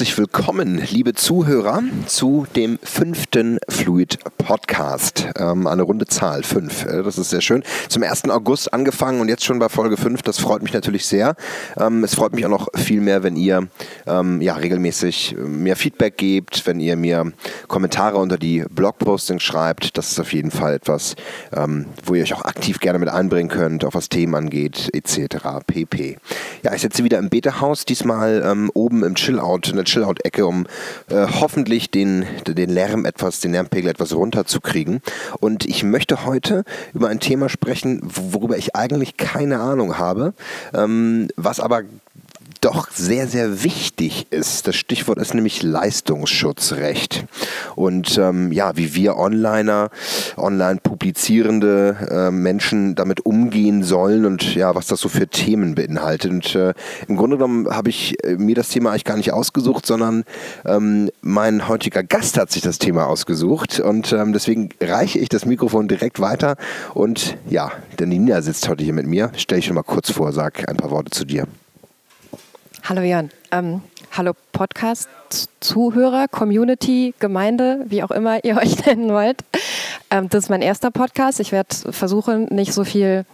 Herzlich willkommen, liebe Zuhörer, zu dem fünften Fluid Podcast. Ähm, eine runde Zahl, fünf. Äh, das ist sehr schön. Zum 1. August angefangen und jetzt schon bei Folge fünf. Das freut mich natürlich sehr. Ähm, es freut mich auch noch viel mehr, wenn ihr ähm, ja, regelmäßig mehr Feedback gebt, wenn ihr mir Kommentare unter die Blogpostings schreibt. Das ist auf jeden Fall etwas, ähm, wo ihr euch auch aktiv gerne mit einbringen könnt, auch was Themen angeht, etc. pp. Ja, ich sitze wieder im Beta-Haus, diesmal ähm, oben im Chill-Out, in der Chill-Out-Ecke, um äh, hoffentlich den, den Lärm etwas, den Lärmpegel etwas runterzukriegen. Und ich möchte heute über ein Thema sprechen, worüber ich eigentlich keine Ahnung habe, ähm, was aber doch sehr, sehr wichtig ist. Das Stichwort ist nämlich Leistungsschutzrecht. Und ähm, ja, wie wir Onliner, online publizierende äh, Menschen damit umgehen sollen und ja, was das so für Themen beinhaltet. Und äh, im Grunde genommen habe ich äh, mir das Thema eigentlich gar nicht ausgesucht, sondern ähm, mein heutiger Gast hat sich das Thema ausgesucht. Und ähm, deswegen reiche ich das Mikrofon direkt weiter. Und ja, der Nina sitzt heute hier mit mir. Stell dich schon mal kurz vor, sag ein paar Worte zu dir. Hallo Jan. Ähm, hallo Podcast-Zuhörer, Community, Gemeinde, wie auch immer ihr euch nennen wollt. Ähm, das ist mein erster Podcast. Ich werde versuchen, nicht so viel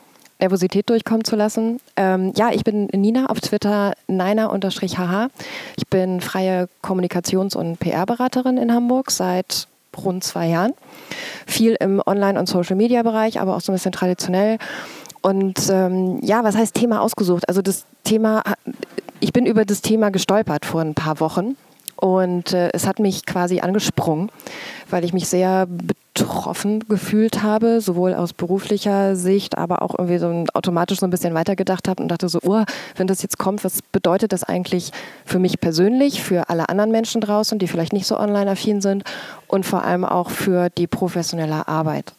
Nervosität durchkommen zu lassen. Ähm, ja, ich bin Nina auf Twitter, nina-hh. Ich bin freie Kommunikations- und PR-Beraterin in Hamburg seit rund zwei Jahren. Viel im Online- und Social-Media-Bereich, aber auch so ein bisschen traditionell. Und ähm, ja, was heißt Thema ausgesucht? Also das Thema ich bin über das Thema gestolpert vor ein paar Wochen und äh, es hat mich quasi angesprungen, weil ich mich sehr betroffen gefühlt habe, sowohl aus beruflicher Sicht, aber auch irgendwie so automatisch so ein bisschen weitergedacht habe und dachte so, oh, wenn das jetzt kommt, was bedeutet das eigentlich für mich persönlich, für alle anderen Menschen draußen, die vielleicht nicht so online-affin sind und vor allem auch für die professionelle Arbeit.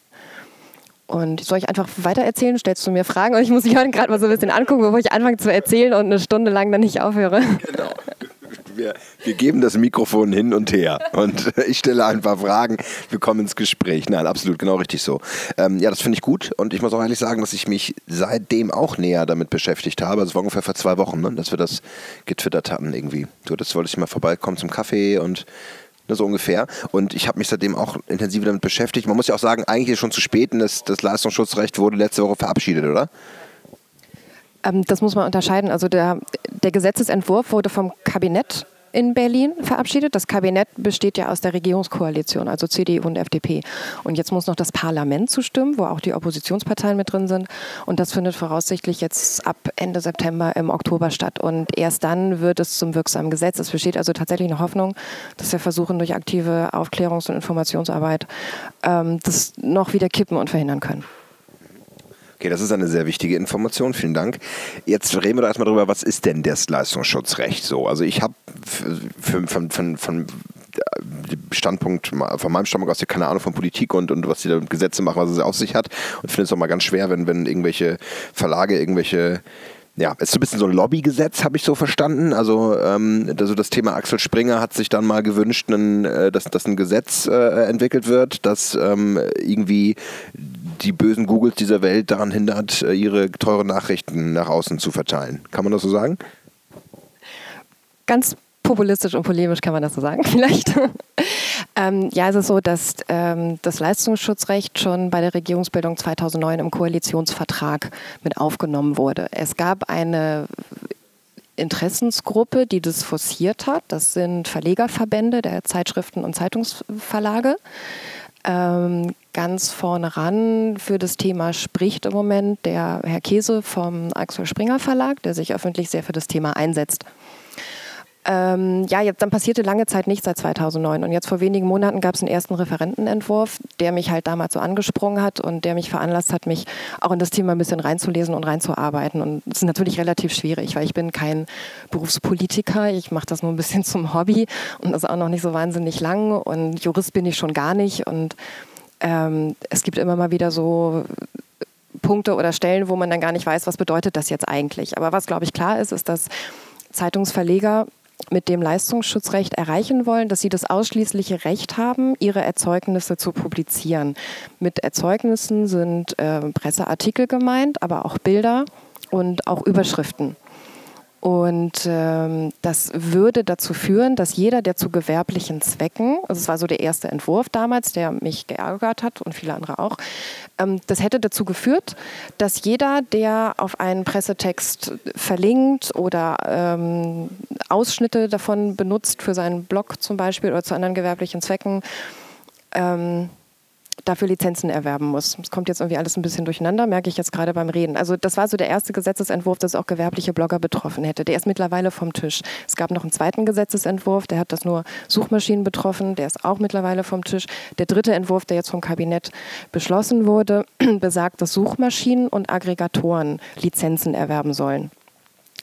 Und soll ich einfach weiter erzählen? Stellst du mir Fragen? Und ich muss heute gerade mal so ein bisschen angucken, bevor ich anfange zu erzählen und eine Stunde lang dann nicht aufhöre. Genau. Wir, wir, geben das Mikrofon hin und her und ich stelle ein paar Fragen. Wir kommen ins Gespräch. Nein, absolut, genau richtig so. Ähm, ja, das finde ich gut und ich muss auch ehrlich sagen, dass ich mich seitdem auch näher damit beschäftigt habe. Also es war ungefähr vor zwei Wochen, ne, dass wir das getwittert hatten irgendwie. Du, das wollte ich mal vorbeikommen zum Kaffee und ne, so ungefähr. Und ich habe mich seitdem auch intensiv damit beschäftigt. Man muss ja auch sagen, eigentlich ist schon zu spät und das, das Leistungsschutzrecht wurde letzte Woche verabschiedet, oder? Ähm, das muss man unterscheiden. Also der, der Gesetzesentwurf wurde vom Kabinett in Berlin verabschiedet. Das Kabinett besteht ja aus der Regierungskoalition, also CDU und FDP. Und jetzt muss noch das Parlament zustimmen, wo auch die Oppositionsparteien mit drin sind. Und das findet voraussichtlich jetzt ab Ende September im Oktober statt. Und erst dann wird es zum wirksamen Gesetz. Es besteht also tatsächlich eine Hoffnung, dass wir versuchen, durch aktive Aufklärungs- und Informationsarbeit ähm, das noch wieder kippen und verhindern können. Okay, das ist eine sehr wichtige Information. Vielen Dank. Jetzt reden wir doch erstmal darüber, was ist denn das Leistungsschutzrecht so? Also ich habe von, von, von Standpunkt, von meinem Standpunkt aus keine Ahnung von Politik und, und was die da Gesetze machen, was es auf sich hat. Und finde es auch mal ganz schwer, wenn, wenn irgendwelche Verlage irgendwelche ja, ist so ein bisschen so ein Lobbygesetz, habe ich so verstanden. Also, ähm, also das Thema Axel Springer hat sich dann mal gewünscht, einen, äh, dass, dass ein Gesetz äh, entwickelt wird, das ähm, irgendwie die bösen Googles dieser Welt daran hindert, äh, ihre teuren Nachrichten nach außen zu verteilen. Kann man das so sagen? Ganz populistisch und polemisch kann man das so sagen, vielleicht. ähm, ja, es ist so, dass ähm, das Leistungsschutzrecht schon bei der Regierungsbildung 2009 im Koalitionsvertrag mit aufgenommen wurde. Es gab eine Interessensgruppe, die das forciert hat. Das sind Verlegerverbände der Zeitschriften und Zeitungsverlage. Ähm, ganz vorne ran für das Thema spricht im Moment der Herr Käse vom Axel Springer Verlag, der sich öffentlich sehr für das Thema einsetzt. Ähm, ja, jetzt, dann passierte lange Zeit nichts seit 2009. Und jetzt vor wenigen Monaten gab es einen ersten Referentenentwurf, der mich halt damals so angesprungen hat und der mich veranlasst hat, mich auch in das Thema ein bisschen reinzulesen und reinzuarbeiten. Und es ist natürlich relativ schwierig, weil ich bin kein Berufspolitiker. Ich mache das nur ein bisschen zum Hobby und das auch noch nicht so wahnsinnig lang. Und Jurist bin ich schon gar nicht. Und ähm, es gibt immer mal wieder so Punkte oder Stellen, wo man dann gar nicht weiß, was bedeutet das jetzt eigentlich. Aber was, glaube ich, klar ist, ist, dass Zeitungsverleger mit dem Leistungsschutzrecht erreichen wollen, dass sie das ausschließliche Recht haben, ihre Erzeugnisse zu publizieren. Mit Erzeugnissen sind äh, Presseartikel gemeint, aber auch Bilder und auch Überschriften. Und ähm, das würde dazu führen, dass jeder, der zu gewerblichen Zwecken, also es war so der erste Entwurf damals, der mich geärgert hat und viele andere auch, ähm, das hätte dazu geführt, dass jeder, der auf einen Pressetext verlinkt oder ähm, Ausschnitte davon benutzt für seinen Blog zum Beispiel oder zu anderen gewerblichen Zwecken, ähm, dafür Lizenzen erwerben muss. Es kommt jetzt irgendwie alles ein bisschen durcheinander, merke ich jetzt gerade beim Reden. Also das war so der erste Gesetzesentwurf, das auch gewerbliche Blogger betroffen hätte. Der ist mittlerweile vom Tisch. Es gab noch einen zweiten Gesetzesentwurf, der hat das nur Suchmaschinen betroffen, der ist auch mittlerweile vom Tisch. Der dritte Entwurf, der jetzt vom Kabinett beschlossen wurde, besagt, dass Suchmaschinen und Aggregatoren Lizenzen erwerben sollen.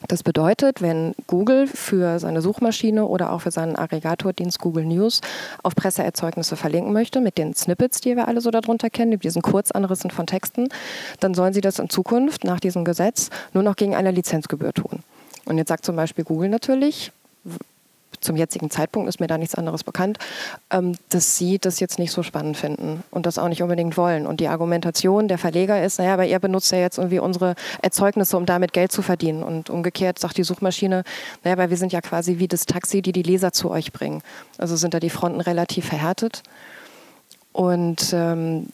Das bedeutet, wenn Google für seine Suchmaschine oder auch für seinen Aggregatordienst Google News auf Presseerzeugnisse verlinken möchte, mit den Snippets, die wir alle so darunter kennen, mit diesen Kurzanrissen von Texten, dann sollen sie das in Zukunft nach diesem Gesetz nur noch gegen eine Lizenzgebühr tun. Und jetzt sagt zum Beispiel Google natürlich, zum jetzigen Zeitpunkt ist mir da nichts anderes bekannt, ähm, dass sie das jetzt nicht so spannend finden und das auch nicht unbedingt wollen. Und die Argumentation der Verleger ist, naja, aber ihr benutzt ja jetzt irgendwie unsere Erzeugnisse, um damit Geld zu verdienen. Und umgekehrt sagt die Suchmaschine, naja, aber wir sind ja quasi wie das Taxi, die die Leser zu euch bringen. Also sind da die Fronten relativ verhärtet. Und ähm,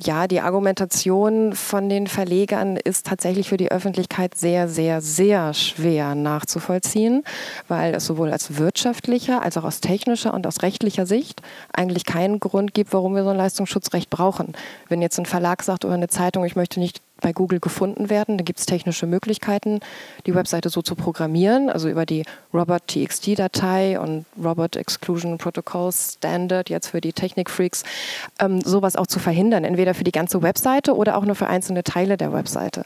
ja, die Argumentation von den Verlegern ist tatsächlich für die Öffentlichkeit sehr, sehr, sehr schwer nachzuvollziehen, weil es sowohl als wirtschaftlicher als auch aus technischer und aus rechtlicher Sicht eigentlich keinen Grund gibt, warum wir so ein Leistungsschutzrecht brauchen. Wenn jetzt ein Verlag sagt oder eine Zeitung, ich möchte nicht bei Google gefunden werden. Da gibt es technische Möglichkeiten, die Webseite so zu programmieren, also über die Robot TXT-Datei und Robot Exclusion Protocol Standard, jetzt für die Technikfreaks, ähm, sowas auch zu verhindern, entweder für die ganze Webseite oder auch nur für einzelne Teile der Webseite.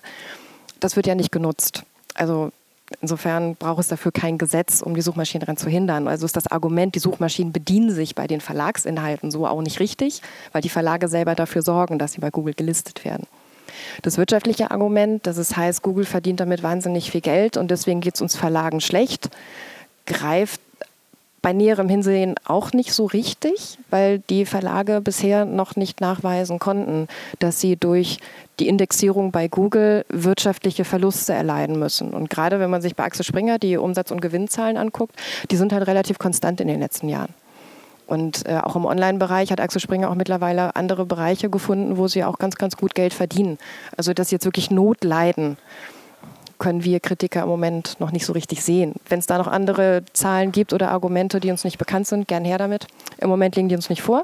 Das wird ja nicht genutzt. Also Insofern braucht es dafür kein Gesetz, um die Suchmaschinen daran zu hindern. Also ist das Argument, die Suchmaschinen bedienen sich bei den Verlagsinhalten so auch nicht richtig, weil die Verlage selber dafür sorgen, dass sie bei Google gelistet werden. Das wirtschaftliche Argument, dass es heißt, Google verdient damit wahnsinnig viel Geld und deswegen geht es uns Verlagen schlecht, greift bei näherem Hinsehen auch nicht so richtig, weil die Verlage bisher noch nicht nachweisen konnten, dass sie durch die Indexierung bei Google wirtschaftliche Verluste erleiden müssen. Und gerade wenn man sich bei Axel Springer die Umsatz- und Gewinnzahlen anguckt, die sind halt relativ konstant in den letzten Jahren. Und äh, auch im Online-Bereich hat Axel Springer auch mittlerweile andere Bereiche gefunden, wo sie auch ganz, ganz gut Geld verdienen. Also dass sie jetzt wirklich Not leiden, können wir Kritiker im Moment noch nicht so richtig sehen. Wenn es da noch andere Zahlen gibt oder Argumente, die uns nicht bekannt sind, gern her damit. Im Moment liegen die uns nicht vor.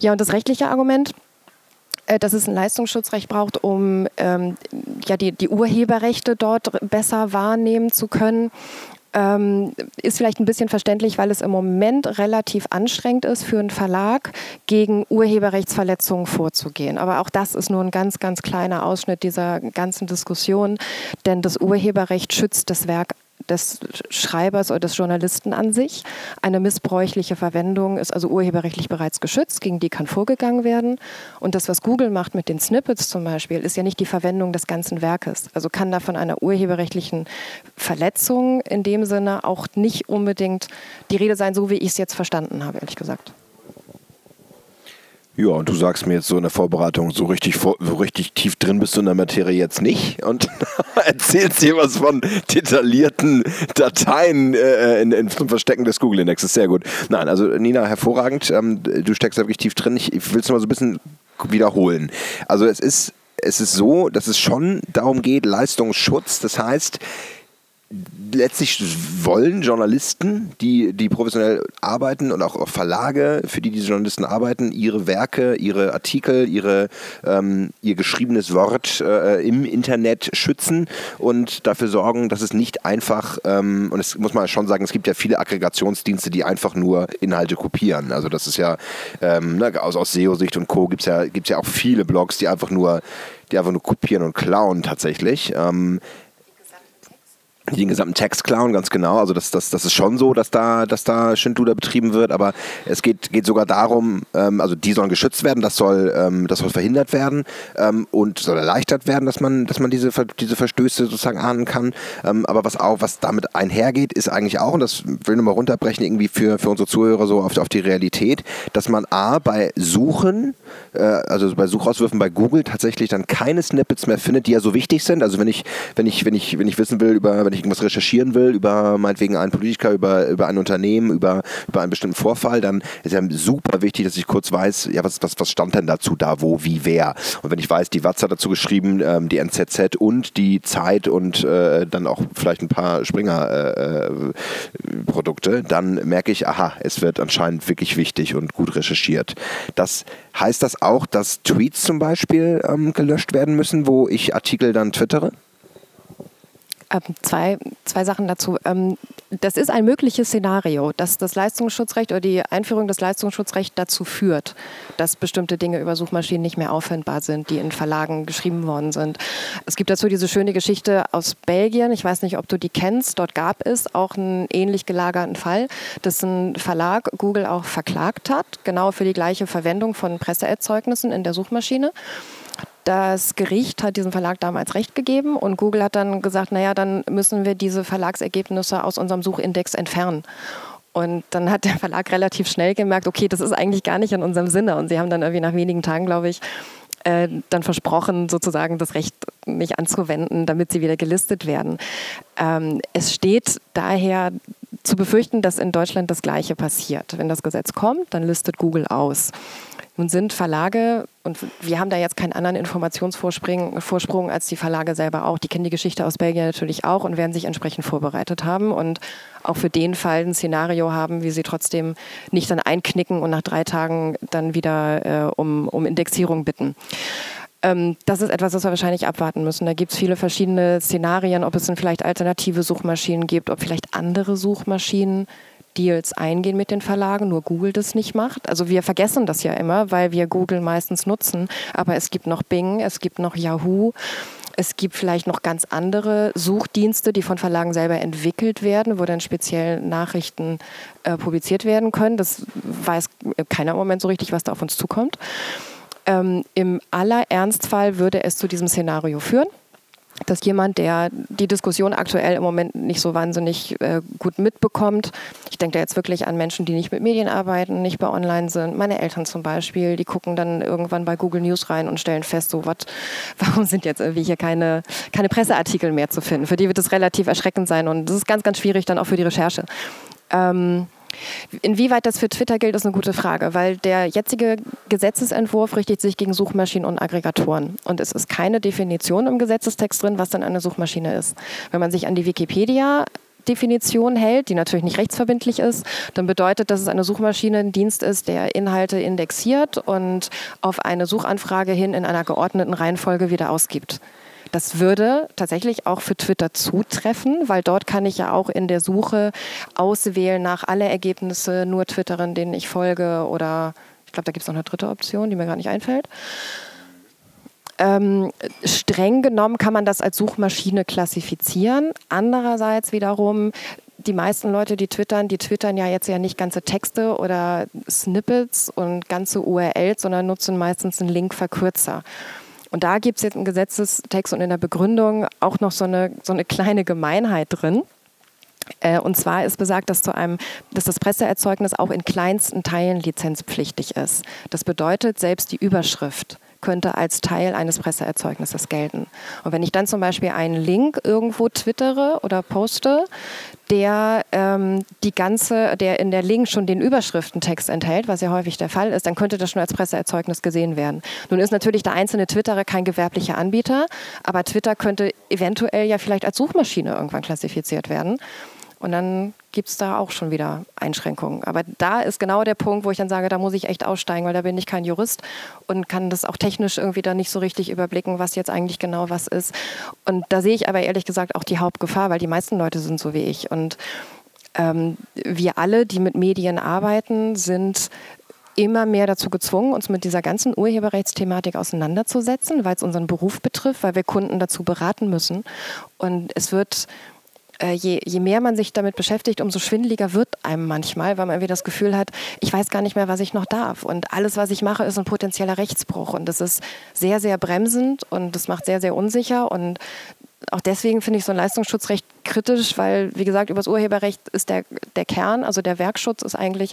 Ja, und das rechtliche Argument, äh, dass es ein Leistungsschutzrecht braucht, um ähm, ja, die, die Urheberrechte dort besser wahrnehmen zu können ähm, ist vielleicht ein bisschen verständlich, weil es im Moment relativ anstrengend ist für einen Verlag, gegen Urheberrechtsverletzungen vorzugehen. Aber auch das ist nur ein ganz, ganz kleiner Ausschnitt dieser ganzen Diskussion, denn das Urheberrecht schützt das Werk des Schreibers oder des Journalisten an sich. Eine missbräuchliche Verwendung ist also urheberrechtlich bereits geschützt, gegen die kann vorgegangen werden. Und das, was Google macht mit den Snippets zum Beispiel, ist ja nicht die Verwendung des ganzen Werkes. Also kann da von einer urheberrechtlichen Verletzung in dem Sinne auch nicht unbedingt die Rede sein, so wie ich es jetzt verstanden habe, ehrlich gesagt. Ja, und du sagst mir jetzt so in der Vorbereitung, so richtig, so richtig tief drin bist du in der Materie jetzt nicht und erzählst dir was von detaillierten Dateien äh, in, in, zum Verstecken des Google-Indexes. Sehr gut. Nein, also Nina, hervorragend. Ähm, du steckst da wirklich tief drin. Ich, ich will es mal so ein bisschen wiederholen. Also es ist, es ist so, dass es schon darum geht, Leistungsschutz. Das heißt, letztlich wollen Journalisten, die, die professionell arbeiten und auch Verlage, für die diese Journalisten arbeiten, ihre Werke, ihre Artikel, ihre, ähm, ihr geschriebenes Wort äh, im Internet schützen und dafür sorgen, dass es nicht einfach, ähm, und es muss man schon sagen, es gibt ja viele Aggregationsdienste, die einfach nur Inhalte kopieren. Also das ist ja ähm, ne, aus, aus SEO-Sicht und Co. gibt es ja, gibt's ja auch viele Blogs, die einfach nur die einfach nur kopieren und klauen tatsächlich. Ähm, den gesamten Text klauen, ganz genau. Also das, das, das ist schon so, dass da, dass da Schindluder betrieben wird, aber es geht, geht sogar darum, ähm, also die sollen geschützt werden, das soll, ähm, das soll verhindert werden ähm, und soll erleichtert werden, dass man, dass man diese, diese Verstöße sozusagen ahnen kann. Ähm, aber was auch, was damit einhergeht, ist eigentlich auch, und das will ich nochmal runterbrechen, irgendwie für, für unsere Zuhörer so auf, auf die Realität, dass man A, bei Suchen, äh, also bei Suchauswürfen bei Google tatsächlich dann keine Snippets mehr findet, die ja so wichtig sind. Also wenn ich, wenn ich, wenn ich, wenn ich wissen will, über, wenn ich irgendwas recherchieren will, über meinetwegen einen Politiker, über, über ein Unternehmen, über, über einen bestimmten Vorfall, dann ist ja super wichtig, dass ich kurz weiß, ja, was, was, was stand denn dazu, da, wo, wie, wer. Und wenn ich weiß, die Watz hat dazu geschrieben, ähm, die NZZ und die Zeit und äh, dann auch vielleicht ein paar Springer-Produkte, äh, dann merke ich, aha, es wird anscheinend wirklich wichtig und gut recherchiert. Das heißt das auch, dass Tweets zum Beispiel ähm, gelöscht werden müssen, wo ich Artikel dann twittere? Ähm, zwei, zwei Sachen dazu. Ähm, das ist ein mögliches Szenario, dass das Leistungsschutzrecht oder die Einführung des Leistungsschutzrechts dazu führt, dass bestimmte Dinge über Suchmaschinen nicht mehr auffindbar sind, die in Verlagen geschrieben worden sind. Es gibt dazu diese schöne Geschichte aus Belgien. Ich weiß nicht, ob du die kennst. Dort gab es auch einen ähnlich gelagerten Fall, dass ein Verlag Google auch verklagt hat, genau für die gleiche Verwendung von Presseerzeugnissen in der Suchmaschine. Das Gericht hat diesem Verlag damals Recht gegeben und Google hat dann gesagt, naja, dann müssen wir diese Verlagsergebnisse aus unserem Suchindex entfernen. Und dann hat der Verlag relativ schnell gemerkt, okay, das ist eigentlich gar nicht in unserem Sinne. Und sie haben dann irgendwie nach wenigen Tagen, glaube ich, äh, dann versprochen, sozusagen das Recht nicht anzuwenden, damit sie wieder gelistet werden. Ähm, es steht daher zu befürchten, dass in Deutschland das Gleiche passiert. Wenn das Gesetz kommt, dann listet Google aus. Nun sind Verlage, und wir haben da jetzt keinen anderen Informationsvorsprung als die Verlage selber auch. Die kennen die Geschichte aus Belgien natürlich auch und werden sich entsprechend vorbereitet haben und auch für den Fall ein Szenario haben, wie sie trotzdem nicht dann einknicken und nach drei Tagen dann wieder äh, um, um Indexierung bitten ähm, das ist etwas, was wir wahrscheinlich abwarten müssen. Da gibt es viele verschiedene Szenarien, ob es dann vielleicht alternative Suchmaschinen gibt, ob vielleicht andere Suchmaschinen Deals eingehen mit den Verlagen, nur Google das nicht macht. Also wir vergessen das ja immer, weil wir Google meistens nutzen, aber es gibt noch Bing, es gibt noch Yahoo. Es gibt vielleicht noch ganz andere Suchdienste, die von Verlagen selber entwickelt werden, wo dann speziell Nachrichten äh, publiziert werden können. Das weiß keiner im Moment so richtig, was da auf uns zukommt. Ähm, Im allerernstfall würde es zu diesem Szenario führen dass jemand, der die Diskussion aktuell im Moment nicht so wahnsinnig äh, gut mitbekommt, ich denke da jetzt wirklich an Menschen, die nicht mit Medien arbeiten, nicht bei Online sind, meine Eltern zum Beispiel, die gucken dann irgendwann bei Google News rein und stellen fest, so was, warum sind jetzt irgendwie hier keine, keine Presseartikel mehr zu finden? Für die wird es relativ erschreckend sein und das ist ganz, ganz schwierig dann auch für die Recherche. Ähm, Inwieweit das für Twitter gilt, ist eine gute Frage, weil der jetzige Gesetzesentwurf richtet sich gegen Suchmaschinen und Aggregatoren. Und es ist keine Definition im Gesetzestext drin, was dann eine Suchmaschine ist. Wenn man sich an die Wikipedia Definition hält, die natürlich nicht rechtsverbindlich ist, dann bedeutet, dass es eine Suchmaschine ein Dienst ist, der Inhalte indexiert und auf eine Suchanfrage hin in einer geordneten Reihenfolge wieder ausgibt. Das würde tatsächlich auch für Twitter zutreffen, weil dort kann ich ja auch in der Suche auswählen nach alle Ergebnisse nur Twitterin, denen ich folge oder ich glaube, da gibt es noch eine dritte Option, die mir gar nicht einfällt. Ähm, streng genommen kann man das als Suchmaschine klassifizieren. Andererseits wiederum die meisten Leute, die twittern, die twittern ja jetzt ja nicht ganze Texte oder Snippets und ganze URLs, sondern nutzen meistens einen Linkverkürzer. Und da gibt es jetzt im Gesetzestext und in der Begründung auch noch so eine, so eine kleine Gemeinheit drin. Äh, und zwar ist besagt, dass, zu einem, dass das Presseerzeugnis auch in kleinsten Teilen lizenzpflichtig ist. Das bedeutet, selbst die Überschrift könnte als Teil eines Presseerzeugnisses gelten. Und wenn ich dann zum Beispiel einen Link irgendwo twittere oder poste, der ähm, die ganze, der in der Link schon den Überschriftentext enthält, was ja häufig der Fall ist, dann könnte das schon als Presseerzeugnis gesehen werden. Nun ist natürlich der einzelne Twitterer kein gewerblicher Anbieter, aber Twitter könnte eventuell ja vielleicht als Suchmaschine irgendwann klassifiziert werden. Und dann gibt es da auch schon wieder Einschränkungen. Aber da ist genau der Punkt, wo ich dann sage, da muss ich echt aussteigen, weil da bin ich kein Jurist und kann das auch technisch irgendwie da nicht so richtig überblicken, was jetzt eigentlich genau was ist. Und da sehe ich aber ehrlich gesagt auch die Hauptgefahr, weil die meisten Leute sind so wie ich. Und ähm, wir alle, die mit Medien arbeiten, sind immer mehr dazu gezwungen, uns mit dieser ganzen Urheberrechtsthematik auseinanderzusetzen, weil es unseren Beruf betrifft, weil wir Kunden dazu beraten müssen. Und es wird äh, je, je mehr man sich damit beschäftigt, umso schwindeliger wird einem manchmal, weil man irgendwie das Gefühl hat, ich weiß gar nicht mehr, was ich noch darf. Und alles, was ich mache, ist ein potenzieller Rechtsbruch. Und das ist sehr, sehr bremsend und das macht sehr, sehr unsicher. Und auch deswegen finde ich so ein Leistungsschutzrecht kritisch, weil, wie gesagt, über das Urheberrecht ist der, der Kern, also der Werkschutz ist eigentlich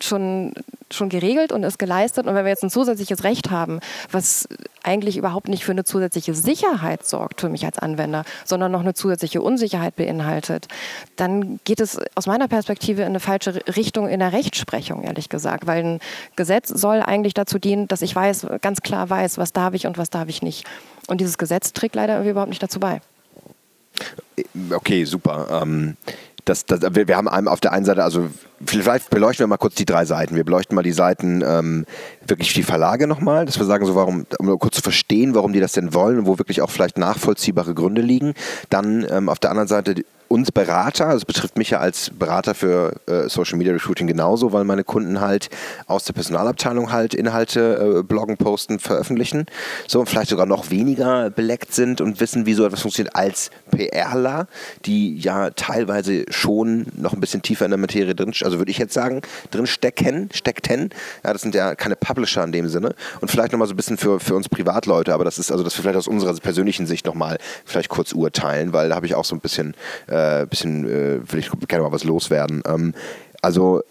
schon, schon geregelt und ist geleistet. Und wenn wir jetzt ein zusätzliches Recht haben, was eigentlich überhaupt nicht für eine zusätzliche Sicherheit sorgt für mich als Anwender, sondern noch eine zusätzliche Unsicherheit beinhaltet, dann geht es aus meiner Perspektive in eine falsche Richtung in der Rechtsprechung, ehrlich gesagt. Weil ein Gesetz soll eigentlich dazu dienen, dass ich weiß, ganz klar weiß, was darf ich und was darf ich nicht. Und dieses Gesetz trägt leider irgendwie überhaupt nicht dazu bei. Okay, super. Ähm, das, das, wir, wir haben auf der einen Seite, also vielleicht beleuchten wir mal kurz die drei Seiten. Wir beleuchten mal die Seiten ähm, wirklich die Verlage nochmal, dass wir sagen, so warum, um kurz zu verstehen, warum die das denn wollen und wo wirklich auch vielleicht nachvollziehbare Gründe liegen. Dann ähm, auf der anderen Seite uns Berater, es betrifft mich ja als Berater für äh, Social Media Recruiting genauso, weil meine Kunden halt aus der Personalabteilung halt Inhalte äh, bloggen, posten, veröffentlichen. So und vielleicht sogar noch weniger beleckt sind und wissen, wie so etwas funktioniert als PRler, die ja teilweise schon noch ein bisschen tiefer in der Materie drin, also würde ich jetzt sagen, drin stecken, steckten. Ja, das sind ja keine Publisher in dem Sinne. Und vielleicht nochmal so ein bisschen für, für uns Privatleute, aber das ist also, dass wir vielleicht aus unserer persönlichen Sicht nochmal vielleicht kurz urteilen, weil da habe ich auch so ein bisschen äh, bisschen, äh, will ich gerne mal was loswerden. Ähm, also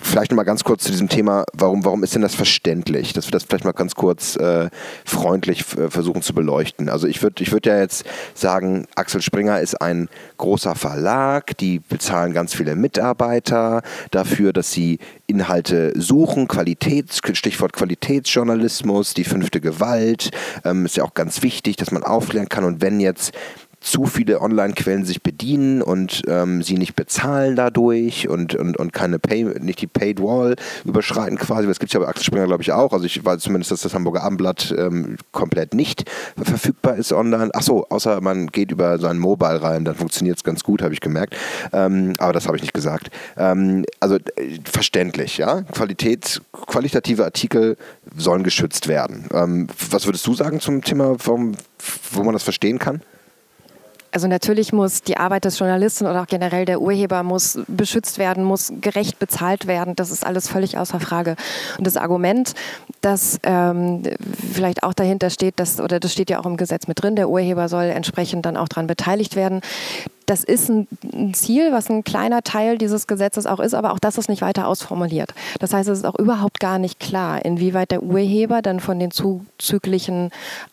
vielleicht noch mal ganz kurz zu diesem Thema, warum, warum ist denn das verständlich? Dass wir das vielleicht mal ganz kurz äh, freundlich äh, versuchen zu beleuchten. Also ich würde ich würd ja jetzt sagen, Axel Springer ist ein großer Verlag, die bezahlen ganz viele Mitarbeiter dafür, dass sie Inhalte suchen, Qualitäts, Stichwort Qualitätsjournalismus, die fünfte Gewalt, ähm, ist ja auch ganz wichtig, dass man aufklären kann und wenn jetzt zu viele Online-Quellen sich bedienen und ähm, sie nicht bezahlen dadurch und, und, und keine Pay, nicht die Paid Wall überschreiten quasi. Das gibt es ja bei Axel Springer, glaube ich, auch. Also ich weiß zumindest, dass das Hamburger Abendblatt ähm, komplett nicht verfügbar ist online. Achso, außer man geht über seinen Mobile rein, dann funktioniert es ganz gut, habe ich gemerkt. Ähm, aber das habe ich nicht gesagt. Ähm, also äh, verständlich, ja. Qualität, qualitative Artikel sollen geschützt werden. Ähm, was würdest du sagen zum Thema, warum, wo man das verstehen kann? Also natürlich muss die Arbeit des Journalisten oder auch generell der Urheber muss beschützt werden, muss gerecht bezahlt werden. Das ist alles völlig außer Frage. Und das Argument, das ähm, vielleicht auch dahinter steht, dass, oder das steht ja auch im Gesetz mit drin, der Urheber soll entsprechend dann auch daran beteiligt werden. Das ist ein, Ziel, was ein kleiner Teil dieses Gesetzes auch ist, aber auch das ist nicht weiter ausformuliert. Das heißt, es ist auch überhaupt gar nicht klar, inwieweit der Urheber dann von den zuzüglichen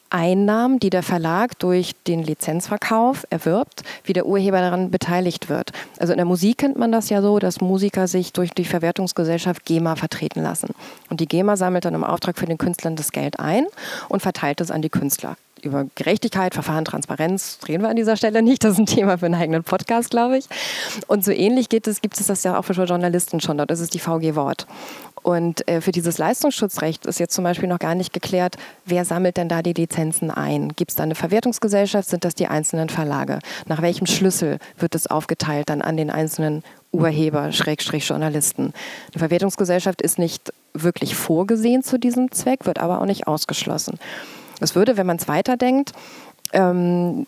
Einnahmen, die der Verlag durch den Lizenzverkauf erwirbt, wie der Urheber daran beteiligt wird. Also in der Musik kennt man das ja so, dass Musiker sich durch die Verwertungsgesellschaft GEMA vertreten lassen. Und die GEMA sammelt dann im Auftrag für den Künstlern das Geld ein und verteilt es an die Künstler. Über Gerechtigkeit, Verfahren, Transparenz reden wir an dieser Stelle nicht. Das ist ein Thema für einen eigenen Podcast, glaube ich. Und so ähnlich geht es, gibt es das ja auch für Journalisten schon. Dort ist es die VG Wort. Und äh, für dieses Leistungsschutzrecht ist jetzt zum Beispiel noch gar nicht geklärt, wer sammelt denn da die Lizenzen ein? Gibt es da eine Verwertungsgesellschaft? Sind das die einzelnen Verlage? Nach welchem Schlüssel wird es aufgeteilt dann an den einzelnen Urheber, Schrägstrich Journalisten? Eine Verwertungsgesellschaft ist nicht wirklich vorgesehen zu diesem Zweck, wird aber auch nicht ausgeschlossen. Es würde, wenn man es weiterdenkt, ähm,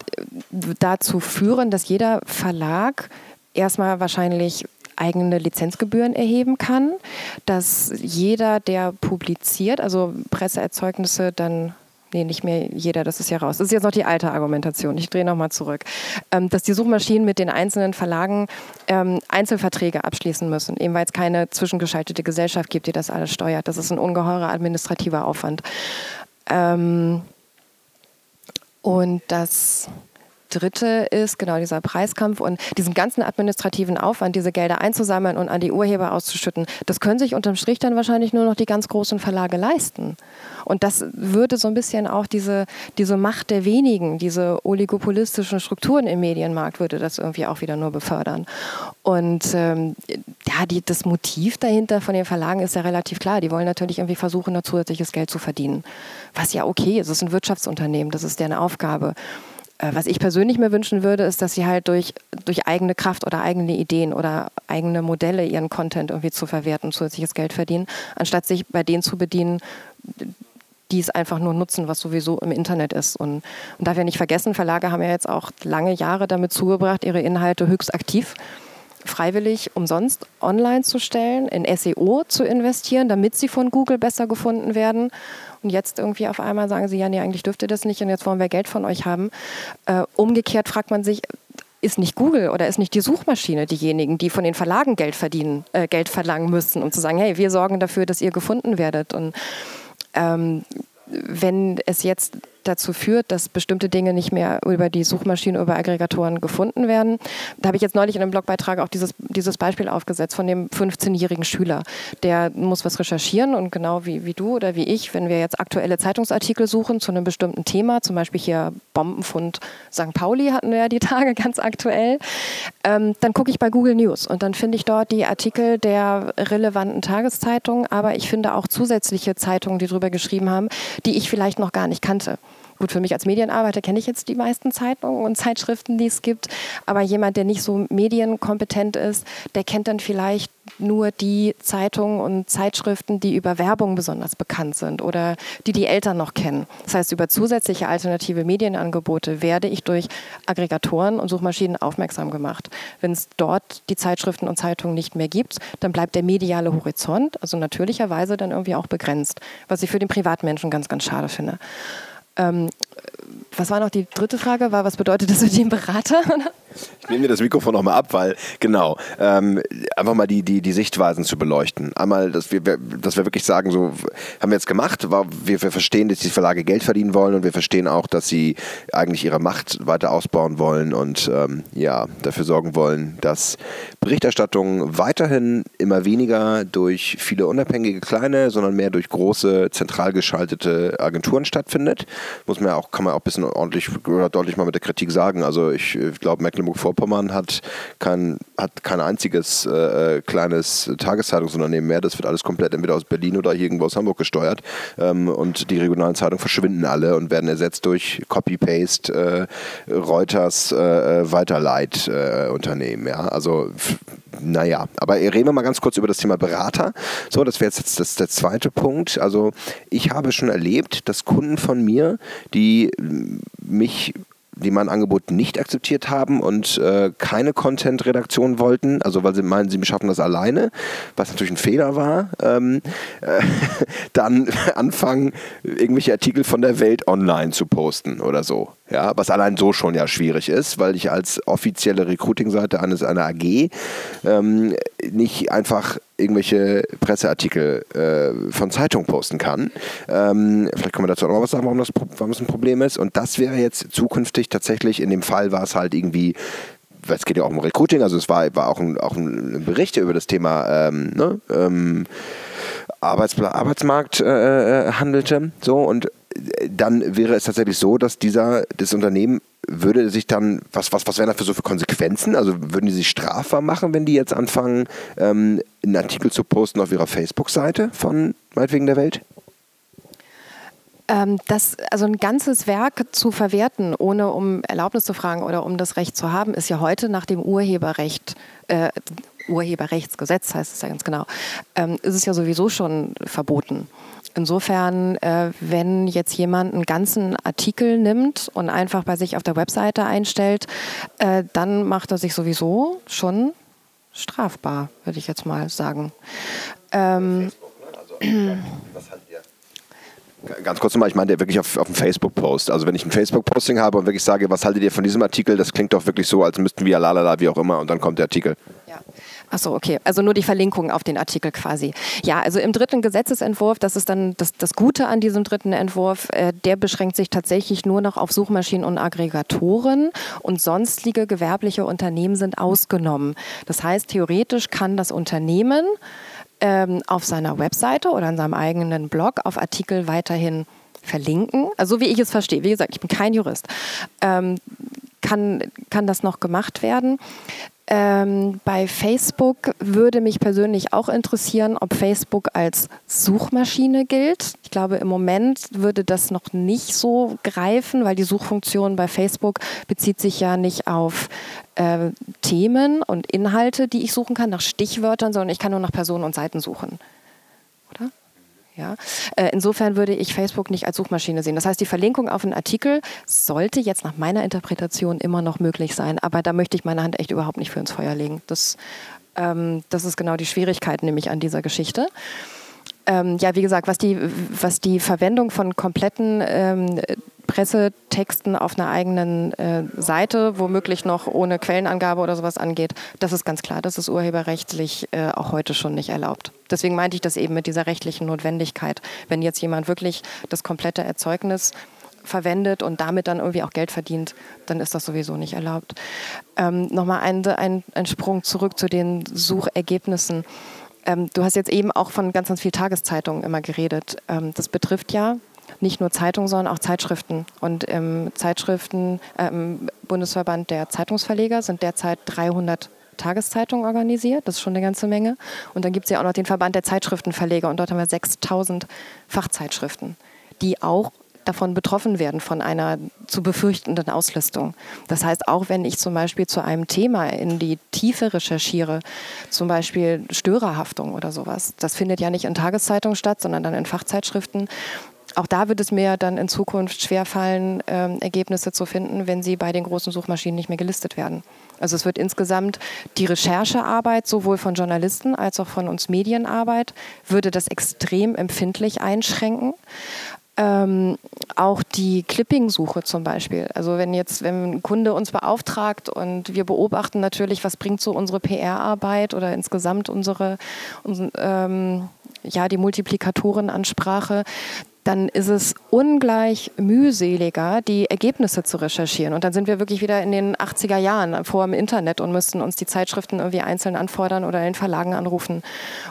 dazu führen, dass jeder Verlag erstmal wahrscheinlich eigene Lizenzgebühren erheben kann, dass jeder, der publiziert, also Presseerzeugnisse dann nee, nicht mehr jeder, das ist ja raus. Das ist jetzt noch die alte Argumentation. Ich drehe nochmal zurück. Ähm, dass die Suchmaschinen mit den einzelnen Verlagen ähm, Einzelverträge abschließen müssen, eben weil es keine zwischengeschaltete Gesellschaft gibt, die das alles steuert. Das ist ein ungeheurer administrativer Aufwand. Ähm, und das dritte ist genau dieser Preiskampf und diesen ganzen administrativen Aufwand, diese Gelder einzusammeln und an die Urheber auszuschütten, das können sich unterm Strich dann wahrscheinlich nur noch die ganz großen Verlage leisten. Und das würde so ein bisschen auch diese, diese Macht der wenigen, diese oligopolistischen Strukturen im Medienmarkt, würde das irgendwie auch wieder nur befördern. Und ähm, ja, die, das Motiv dahinter von den Verlagen ist ja relativ klar. Die wollen natürlich irgendwie versuchen, noch zusätzliches Geld zu verdienen. Was ja okay ist, es ist ein Wirtschaftsunternehmen, das ist deren Aufgabe. Äh, was ich persönlich mir wünschen würde, ist, dass sie halt durch, durch eigene Kraft oder eigene Ideen oder eigene Modelle ihren Content irgendwie zu verwerten, zusätzliches Geld verdienen, anstatt sich bei denen zu bedienen, die es einfach nur nutzen, was sowieso im Internet ist. Und, und darf ja nicht vergessen, Verlage haben ja jetzt auch lange Jahre damit zugebracht, ihre Inhalte höchst aktiv freiwillig umsonst online zu stellen, in SEO zu investieren, damit sie von Google besser gefunden werden. Und jetzt irgendwie auf einmal sagen sie, ja, nee, eigentlich dürft ihr das nicht und jetzt wollen wir Geld von euch haben. Äh, umgekehrt fragt man sich, ist nicht Google oder ist nicht die Suchmaschine diejenigen, die von den Verlagen Geld verdienen, äh, Geld verlangen müssen, um zu sagen, hey, wir sorgen dafür, dass ihr gefunden werdet. Und ähm, wenn es jetzt dazu führt, dass bestimmte Dinge nicht mehr über die Suchmaschinen, über Aggregatoren gefunden werden. Da habe ich jetzt neulich in einem Blogbeitrag auch dieses, dieses Beispiel aufgesetzt von dem 15-jährigen Schüler. Der muss was recherchieren und genau wie, wie du oder wie ich, wenn wir jetzt aktuelle Zeitungsartikel suchen zu einem bestimmten Thema, zum Beispiel hier Bombenfund St. Pauli hatten wir ja die Tage ganz aktuell, ähm, dann gucke ich bei Google News und dann finde ich dort die Artikel der relevanten Tageszeitungen, aber ich finde auch zusätzliche Zeitungen, die darüber geschrieben haben, die ich vielleicht noch gar nicht kannte. Gut, für mich als Medienarbeiter kenne ich jetzt die meisten Zeitungen und Zeitschriften, die es gibt. Aber jemand, der nicht so medienkompetent ist, der kennt dann vielleicht nur die Zeitungen und Zeitschriften, die über Werbung besonders bekannt sind oder die die Eltern noch kennen. Das heißt, über zusätzliche alternative Medienangebote werde ich durch Aggregatoren und Suchmaschinen aufmerksam gemacht. Wenn es dort die Zeitschriften und Zeitungen nicht mehr gibt, dann bleibt der mediale Horizont, also natürlicherweise dann irgendwie auch begrenzt, was ich für den Privatmenschen ganz, ganz schade finde. Ähm, was war noch die dritte Frage? War, was bedeutet das mit dem Berater? Ich nehme mir das Mikrofon nochmal ab, weil, genau, ähm, einfach mal die, die, die Sichtweisen zu beleuchten. Einmal, dass wir, dass wir wirklich sagen, so haben wir jetzt gemacht, war, wir, wir verstehen, dass die Verlage Geld verdienen wollen und wir verstehen auch, dass sie eigentlich ihre Macht weiter ausbauen wollen und ähm, ja, dafür sorgen wollen, dass Berichterstattung weiterhin immer weniger durch viele unabhängige kleine, sondern mehr durch große, zentral geschaltete Agenturen stattfindet. Muss man ja auch, kann man auch ein bisschen ordentlich oder deutlich mal mit der Kritik sagen. Also ich, ich glaube, Mecklenburg-Vorpommern hat kein, hat kein einziges äh, kleines Tageszeitungsunternehmen mehr. Das wird alles komplett entweder aus Berlin oder irgendwo aus Hamburg gesteuert. Ähm, und die regionalen Zeitungen verschwinden alle und werden ersetzt durch Copy-Paste, äh, Reuters, äh, Weiterleit-Unternehmen. ja? Also naja, aber reden wir mal ganz kurz über das Thema Berater. So, das wäre jetzt das, der zweite Punkt. Also ich habe schon erlebt, dass Kunden von mir, die mich die mein Angebot nicht akzeptiert haben und äh, keine Content-Redaktion wollten, also weil sie meinen, sie schaffen das alleine, was natürlich ein Fehler war, ähm, äh, dann anfangen, irgendwelche Artikel von der Welt online zu posten oder so. Ja, was allein so schon ja schwierig ist, weil ich als offizielle Recruiting-Seite eines einer AG ähm, nicht einfach irgendwelche Presseartikel äh, von Zeitungen posten kann. Ähm, vielleicht können wir dazu auch noch was sagen, warum das, warum das ein Problem ist. Und das wäre jetzt zukünftig tatsächlich, in dem Fall war es halt irgendwie es geht ja auch um Recruiting, also es war, war auch, ein, auch ein Bericht über das Thema ähm, ne, ähm, Arbeitsmarkt äh, äh, handelte. So, und dann wäre es tatsächlich so, dass dieser, das Unternehmen würde sich dann, was, was, was wären da für so für Konsequenzen? Also würden die sich strafbar machen, wenn die jetzt anfangen, ähm, einen Artikel zu posten auf ihrer Facebook-Seite von meinetwegen der Welt? Ähm, das, also ein ganzes Werk zu verwerten, ohne um Erlaubnis zu fragen oder um das Recht zu haben, ist ja heute nach dem Urheberrecht, äh, Urheberrechtsgesetz heißt es ja ganz genau, ähm, ist es ja sowieso schon verboten. Insofern, äh, wenn jetzt jemand einen ganzen Artikel nimmt und einfach bei sich auf der Webseite einstellt, äh, dann macht er sich sowieso schon strafbar, würde ich jetzt mal sagen. Ähm, Ganz kurz nochmal, ich meine wirklich auf, auf dem Facebook-Post. Also wenn ich ein Facebook-Posting habe und wirklich sage, was haltet ihr von diesem Artikel, das klingt doch wirklich so, als müssten wir lalala, wie auch immer, und dann kommt der Artikel. Ja. Achso, okay. Also nur die Verlinkung auf den Artikel quasi. Ja, also im dritten Gesetzesentwurf, das ist dann das, das Gute an diesem dritten Entwurf, äh, der beschränkt sich tatsächlich nur noch auf Suchmaschinen und Aggregatoren und sonstige gewerbliche Unternehmen sind ausgenommen. Das heißt, theoretisch kann das Unternehmen ähm, auf seiner Webseite oder in seinem eigenen Blog auf Artikel weiterhin verlinken. Also so wie ich es verstehe. Wie gesagt, ich bin kein Jurist. Ähm, kann, kann das noch gemacht werden. Ähm, bei Facebook würde mich persönlich auch interessieren, ob Facebook als Suchmaschine gilt. Ich glaube, im Moment würde das noch nicht so greifen, weil die Suchfunktion bei Facebook bezieht sich ja nicht auf äh, Themen und Inhalte, die ich suchen kann, nach Stichwörtern, sondern ich kann nur nach Personen und Seiten suchen. Oder? Ja? Äh, insofern würde ich Facebook nicht als Suchmaschine sehen. Das heißt, die Verlinkung auf einen Artikel sollte jetzt nach meiner Interpretation immer noch möglich sein, aber da möchte ich meine Hand echt überhaupt nicht für ins Feuer legen. Das, ähm, das ist genau die Schwierigkeit nämlich an dieser Geschichte. Ähm, ja, wie gesagt, was die, was die Verwendung von kompletten ähm, Pressetexten auf einer eigenen äh, Seite, womöglich noch ohne Quellenangabe oder sowas angeht, das ist ganz klar, das ist urheberrechtlich äh, auch heute schon nicht erlaubt. Deswegen meinte ich das eben mit dieser rechtlichen Notwendigkeit. Wenn jetzt jemand wirklich das komplette Erzeugnis verwendet und damit dann irgendwie auch Geld verdient, dann ist das sowieso nicht erlaubt. Ähm, Nochmal ein, ein, ein Sprung zurück zu den Suchergebnissen. Ähm, du hast jetzt eben auch von ganz, ganz vielen Tageszeitungen immer geredet. Ähm, das betrifft ja nicht nur Zeitungen, sondern auch Zeitschriften. Und im Zeitschriften, äh, im Bundesverband der Zeitungsverleger sind derzeit 300 Tageszeitungen organisiert. Das ist schon eine ganze Menge. Und dann gibt es ja auch noch den Verband der Zeitschriftenverleger. Und dort haben wir 6000 Fachzeitschriften, die auch davon betroffen werden, von einer zu befürchtenden Auslistung. Das heißt, auch wenn ich zum Beispiel zu einem Thema in die Tiefe recherchiere, zum Beispiel Störerhaftung oder sowas, das findet ja nicht in Tageszeitungen statt, sondern dann in Fachzeitschriften. Auch da wird es mir dann in Zukunft schwerfallen, äh, Ergebnisse zu finden, wenn sie bei den großen Suchmaschinen nicht mehr gelistet werden. Also es wird insgesamt die Recherchearbeit sowohl von Journalisten als auch von uns Medienarbeit, würde das extrem empfindlich einschränken. Ähm, auch die Clipping-Suche zum Beispiel. Also wenn jetzt, wenn ein Kunde uns beauftragt und wir beobachten natürlich, was bringt so unsere PR-Arbeit oder insgesamt unsere, unsere ähm, ja, die Multiplikatorenansprache, dann ist es ungleich mühseliger, die Ergebnisse zu recherchieren. Und dann sind wir wirklich wieder in den 80er Jahren vor dem Internet und müssten uns die Zeitschriften irgendwie einzeln anfordern oder in den Verlagen anrufen.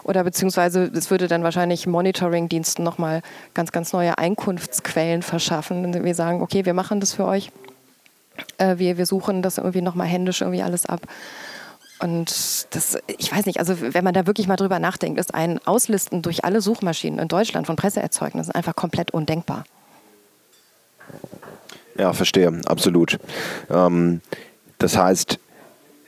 Oder beziehungsweise es würde dann wahrscheinlich Monitoring-Diensten nochmal ganz, ganz neue Einkunftsquellen verschaffen. Wir sagen, okay, wir machen das für euch. Äh, wir, wir suchen das irgendwie nochmal händisch irgendwie alles ab. Und das, ich weiß nicht, also wenn man da wirklich mal drüber nachdenkt, ist ein Auslisten durch alle Suchmaschinen in Deutschland von Presseerzeugnissen einfach komplett undenkbar. Ja, verstehe, absolut. Ähm, das heißt,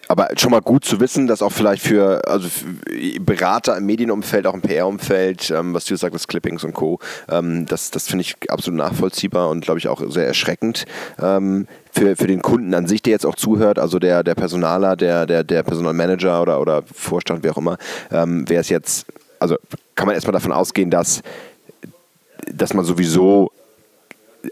aber schon mal gut zu wissen, dass auch vielleicht für, also für Berater im Medienumfeld, auch im PR-Umfeld, ähm, was du sagst, Clippings und Co., ähm, das, das finde ich absolut nachvollziehbar und glaube ich auch sehr erschreckend. Ähm, für, für den Kunden an sich, der jetzt auch zuhört, also der, der Personaler, der, der, der Personalmanager oder, oder Vorstand, wie auch immer, ähm, wäre es jetzt, also kann man erstmal davon ausgehen, dass, dass man sowieso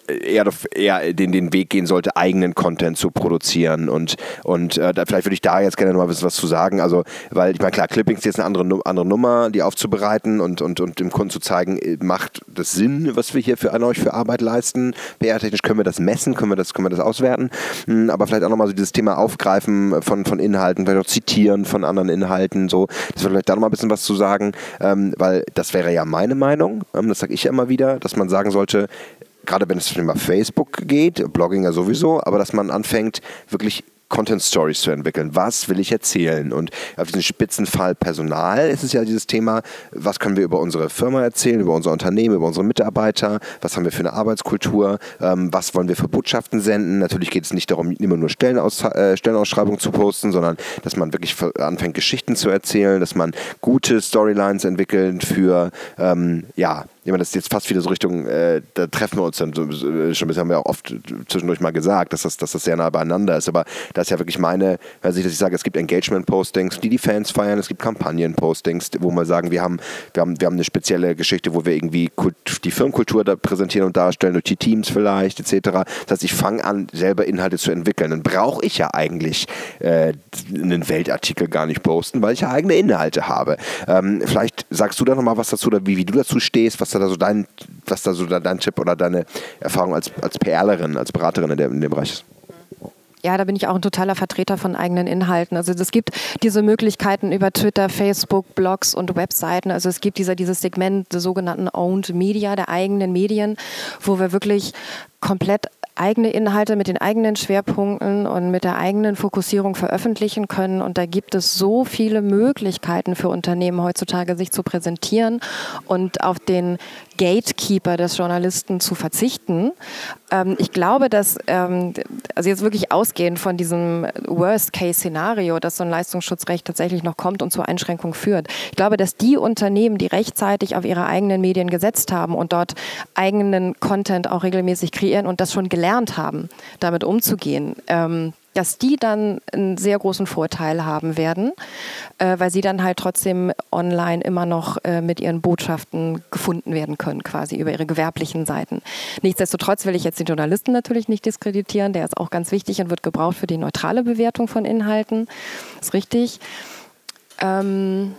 eher, eher den, den Weg gehen sollte, eigenen Content zu produzieren. Und, und äh, da, vielleicht würde ich da jetzt gerne noch mal was, zu sagen. Also, weil ich meine, klar, Clippings ist jetzt eine andere, andere Nummer, die aufzubereiten und, und, und dem Kunden zu zeigen, äh, macht das Sinn, was wir hier für an euch für Arbeit leisten. PR-technisch können wir das messen, können wir das, können wir das auswerten. Hm, aber vielleicht auch nochmal so dieses Thema Aufgreifen von, von Inhalten, vielleicht auch zitieren von anderen Inhalten. So, das würde vielleicht da nochmal ein bisschen was zu sagen, ähm, weil das wäre ja meine Meinung, ähm, das sage ich ja immer wieder, dass man sagen sollte, gerade wenn es über Facebook geht, Blogging ja sowieso, aber dass man anfängt, wirklich Content Stories zu entwickeln. Was will ich erzählen? Und auf diesen Spitzenfall Personal ist es ja dieses Thema, was können wir über unsere Firma erzählen, über unser Unternehmen, über unsere Mitarbeiter, was haben wir für eine Arbeitskultur, ähm, was wollen wir für Botschaften senden. Natürlich geht es nicht darum, immer nur Stellenaus äh, Stellenausschreibungen zu posten, sondern dass man wirklich anfängt, Geschichten zu erzählen, dass man gute Storylines entwickelt für, ähm, ja, ich meine, das ist jetzt fast wieder so Richtung, äh, da treffen wir uns dann so, äh, schon, das haben wir auch oft zwischendurch mal gesagt, dass das, dass das sehr nah beieinander ist. Aber da ist ja wirklich meine, also ich, dass ich sage, es gibt Engagement-Postings, die die Fans feiern, es gibt Kampagnen-Postings, wo wir sagen, wir haben, wir, haben, wir haben eine spezielle Geschichte, wo wir irgendwie Kult, die Firmenkultur da präsentieren und darstellen, durch die Teams vielleicht, etc. Das heißt, ich fange an, selber Inhalte zu entwickeln. Dann brauche ich ja eigentlich äh, einen Weltartikel gar nicht posten, weil ich ja eigene Inhalte habe. Ähm, vielleicht sagst du da nochmal was dazu, oder wie, wie du dazu stehst, was da so dein, was da so dein Tipp oder deine Erfahrung als, als PRlerin, als Beraterin in, der, in dem Bereich ist? Ja, da bin ich auch ein totaler Vertreter von eigenen Inhalten. Also es gibt diese Möglichkeiten über Twitter, Facebook, Blogs und Webseiten. Also es gibt dieser, dieses Segment der sogenannten Owned Media, der eigenen Medien, wo wir wirklich komplett eigene Inhalte mit den eigenen Schwerpunkten und mit der eigenen Fokussierung veröffentlichen können. Und da gibt es so viele Möglichkeiten für Unternehmen heutzutage, sich zu präsentieren und auf den Gatekeeper des Journalisten zu verzichten. Ähm, ich glaube, dass, ähm, also jetzt wirklich ausgehend von diesem Worst-Case-Szenario, dass so ein Leistungsschutzrecht tatsächlich noch kommt und zur Einschränkung führt. Ich glaube, dass die Unternehmen, die rechtzeitig auf ihre eigenen Medien gesetzt haben und dort eigenen Content auch regelmäßig kreieren und das schon gelernt haben, damit umzugehen, ähm, dass die dann einen sehr großen Vorteil haben werden, äh, weil sie dann halt trotzdem online immer noch äh, mit ihren Botschaften gefunden werden können, quasi über ihre gewerblichen Seiten. Nichtsdestotrotz will ich jetzt den Journalisten natürlich nicht diskreditieren, der ist auch ganz wichtig und wird gebraucht für die neutrale Bewertung von Inhalten. Ist richtig. Ähm,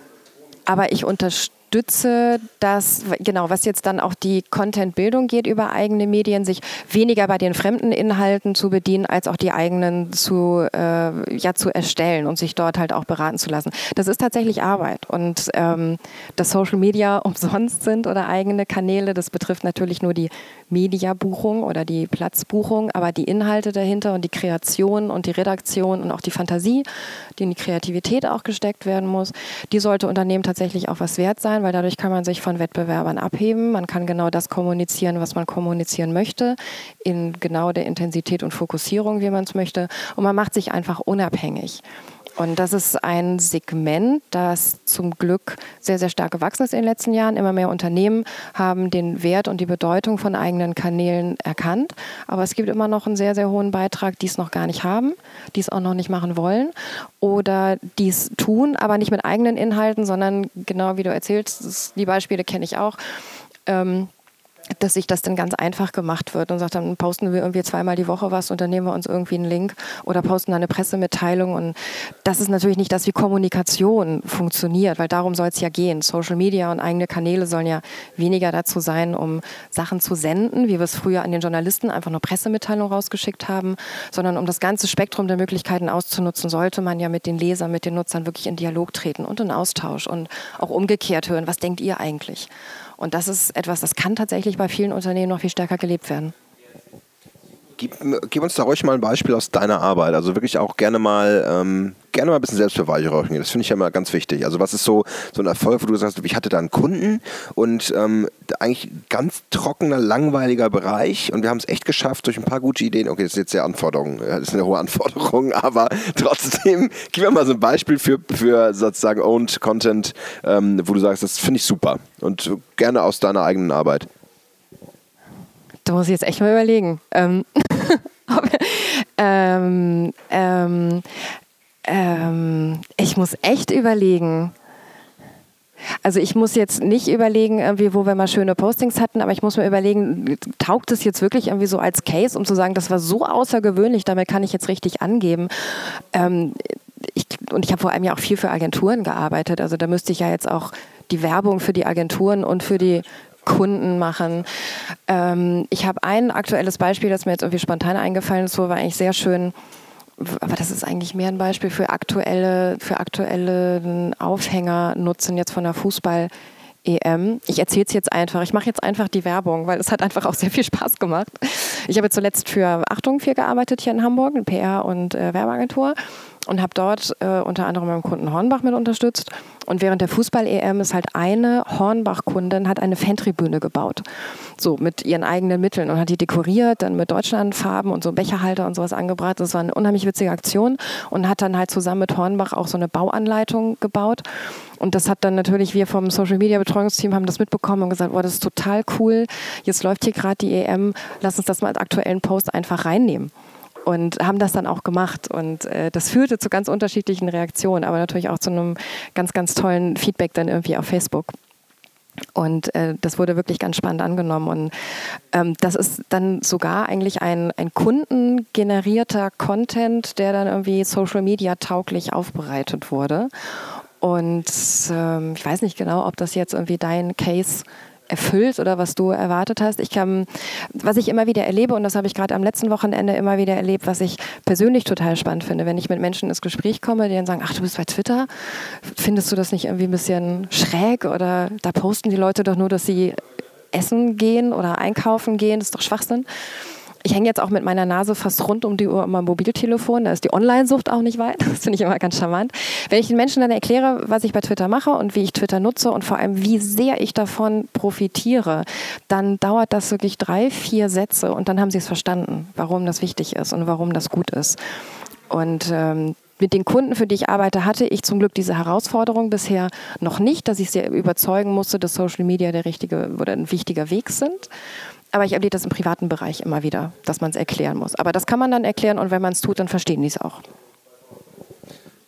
aber ich unterstütze unterstütze das, genau, was jetzt dann auch die Content-Bildung geht über eigene Medien, sich weniger bei den fremden Inhalten zu bedienen, als auch die eigenen zu, äh, ja, zu erstellen und sich dort halt auch beraten zu lassen. Das ist tatsächlich Arbeit. Und ähm, dass Social Media umsonst sind oder eigene Kanäle, das betrifft natürlich nur die Mediabuchung oder die Platzbuchung, aber die Inhalte dahinter und die Kreation und die Redaktion und auch die Fantasie, die in die Kreativität auch gesteckt werden muss, die sollte Unternehmen tatsächlich auch was wert sein, weil dadurch kann man sich von Wettbewerbern abheben. Man kann genau das kommunizieren, was man kommunizieren möchte, in genau der Intensität und Fokussierung, wie man es möchte. Und man macht sich einfach unabhängig. Und das ist ein Segment, das zum Glück sehr, sehr stark gewachsen ist in den letzten Jahren. Immer mehr Unternehmen haben den Wert und die Bedeutung von eigenen Kanälen erkannt. Aber es gibt immer noch einen sehr, sehr hohen Beitrag, die es noch gar nicht haben, die es auch noch nicht machen wollen oder die es tun, aber nicht mit eigenen Inhalten, sondern genau wie du erzählst, die Beispiele kenne ich auch. Ähm, dass sich das dann ganz einfach gemacht wird und sagt, dann posten wir irgendwie zweimal die Woche was und dann nehmen wir uns irgendwie einen Link oder posten dann eine Pressemitteilung. Und das ist natürlich nicht das, wie Kommunikation funktioniert, weil darum soll es ja gehen. Social Media und eigene Kanäle sollen ja weniger dazu sein, um Sachen zu senden, wie wir es früher an den Journalisten einfach nur Pressemitteilungen rausgeschickt haben, sondern um das ganze Spektrum der Möglichkeiten auszunutzen, sollte man ja mit den Lesern, mit den Nutzern wirklich in Dialog treten und in Austausch und auch umgekehrt hören, was denkt ihr eigentlich? Und das ist etwas, das kann tatsächlich bei vielen Unternehmen noch viel stärker gelebt werden. Gib, gib, uns da ruhig mal ein Beispiel aus deiner Arbeit. Also wirklich auch gerne mal, ähm, gerne mal ein bisschen Selbstbeweihräuchern. Das finde ich ja immer ganz wichtig. Also was ist so, so ein Erfolg, wo du sagst, ich hatte da einen Kunden und ähm, eigentlich ganz trockener, langweiliger Bereich und wir haben es echt geschafft durch ein paar gute Ideen. Okay, das ist jetzt sehr Anforderung, das ist eine hohe Anforderung, aber trotzdem, gib mir mal so ein Beispiel für, für sozusagen Owned Content, ähm, wo du sagst, das finde ich super und gerne aus deiner eigenen Arbeit. Da muss ich jetzt echt mal überlegen. Ähm, ähm, ähm, ähm, ich muss echt überlegen. Also ich muss jetzt nicht überlegen, irgendwie, wo wir mal schöne Postings hatten, aber ich muss mir überlegen, taugt es jetzt wirklich irgendwie so als Case, um zu sagen, das war so außergewöhnlich, damit kann ich jetzt richtig angeben. Ähm, ich, und ich habe vor allem ja auch viel für Agenturen gearbeitet. Also da müsste ich ja jetzt auch die Werbung für die Agenturen und für die Kunden machen. Ähm, ich habe ein aktuelles Beispiel, das mir jetzt irgendwie spontan eingefallen ist, wo wir eigentlich sehr schön aber das ist eigentlich mehr ein Beispiel für aktuelle, für aktuelle Aufhänger nutzen jetzt von der Fußball. EM. Ich erzähle es jetzt einfach. Ich mache jetzt einfach die Werbung, weil es hat einfach auch sehr viel Spaß gemacht. Ich habe zuletzt für Achtung 4 gearbeitet hier in Hamburg, eine PR- und äh, Werbeagentur und habe dort äh, unter anderem meinen Kunden Hornbach mit unterstützt. Und während der Fußball-EM ist halt eine Hornbach-Kundin hat eine Fantribüne gebaut. So mit ihren eigenen Mitteln und hat die dekoriert, dann mit Deutschlandfarben und so Becherhalter und sowas angebracht. Das war eine unheimlich witzige Aktion und hat dann halt zusammen mit Hornbach auch so eine Bauanleitung gebaut. Und das hat dann natürlich wir vom Social Media Betreuungsteam haben das mitbekommen und gesagt, boah, das ist total cool. Jetzt läuft hier gerade die EM, lass uns das mal als aktuellen Post einfach reinnehmen und haben das dann auch gemacht. Und äh, das führte zu ganz unterschiedlichen Reaktionen, aber natürlich auch zu einem ganz, ganz tollen Feedback dann irgendwie auf Facebook. Und äh, das wurde wirklich ganz spannend angenommen. Und ähm, das ist dann sogar eigentlich ein, ein kundengenerierter Content, der dann irgendwie Social Media tauglich aufbereitet wurde. Und ähm, ich weiß nicht genau, ob das jetzt irgendwie dein Case erfüllt oder was du erwartet hast. Ich kann, was ich immer wieder erlebe, und das habe ich gerade am letzten Wochenende immer wieder erlebt, was ich persönlich total spannend finde, wenn ich mit Menschen ins Gespräch komme, die dann sagen, ach, du bist bei Twitter, findest du das nicht irgendwie ein bisschen schräg oder da posten die Leute doch nur, dass sie essen gehen oder einkaufen gehen, das ist doch Schwachsinn. Ich hänge jetzt auch mit meiner Nase fast rund um die Uhr am Mobiltelefon. Da ist die Online-Sucht auch nicht weit. Das finde ich immer ganz charmant. Wenn ich den Menschen dann erkläre, was ich bei Twitter mache und wie ich Twitter nutze und vor allem, wie sehr ich davon profitiere, dann dauert das wirklich drei, vier Sätze und dann haben sie es verstanden, warum das wichtig ist und warum das gut ist. Und ähm, mit den Kunden, für die ich arbeite, hatte ich zum Glück diese Herausforderung bisher noch nicht, dass ich sie überzeugen musste, dass Social Media der richtige oder ein wichtiger Weg sind. Aber ich erlebe das im privaten Bereich immer wieder, dass man es erklären muss. Aber das kann man dann erklären und wenn man es tut, dann verstehen die es auch.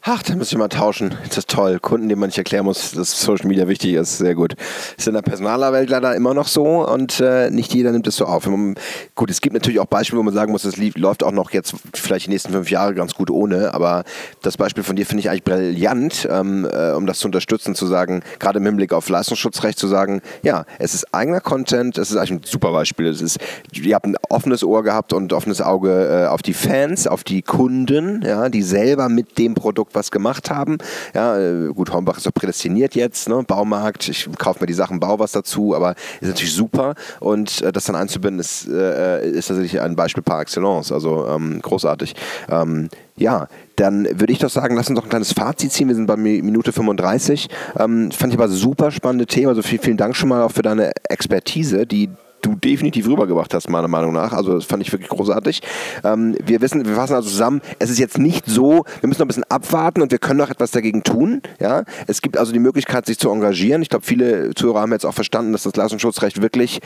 Ach, da muss ich mal tauschen. Das ist toll. Kunden, denen man nicht erklären muss, dass Social Media wichtig ist. Sehr gut. Ist in der Personalerwelt leider immer noch so und äh, nicht jeder nimmt es so auf. Man, gut, es gibt natürlich auch Beispiele, wo man sagen muss, es läuft auch noch jetzt vielleicht die nächsten fünf Jahre ganz gut ohne. Aber das Beispiel von dir finde ich eigentlich brillant, ähm, äh, um das zu unterstützen, zu sagen, gerade im Hinblick auf Leistungsschutzrecht, zu sagen, ja, es ist eigener Content, es ist eigentlich ein super Beispiel. Es ist, ihr habt ein offenes Ohr gehabt und offenes Auge äh, auf die Fans, auf die Kunden, ja, die selber mit dem Produkt was gemacht haben. Ja, äh, gut, Hornbach ist doch prädestiniert jetzt, ne? Baumarkt, ich kaufe mir die Sachen, baue was dazu, aber ist natürlich super und äh, das dann einzubinden ist, äh, ist tatsächlich ein Beispiel par excellence, also ähm, großartig. Ähm, ja, dann würde ich doch sagen, lass uns doch ein kleines Fazit ziehen. Wir sind bei Minute 35. Ähm, fand ich aber super spannende Thema. Also vielen, vielen Dank schon mal auch für deine Expertise, die du definitiv rübergebracht hast, meiner Meinung nach. Also das fand ich wirklich großartig. Ähm, wir wissen, wir fassen also zusammen, es ist jetzt nicht so, wir müssen noch ein bisschen abwarten und wir können noch etwas dagegen tun. Ja? Es gibt also die Möglichkeit, sich zu engagieren. Ich glaube, viele Zuhörer haben jetzt auch verstanden, dass das Leistungsschutzrecht wirklich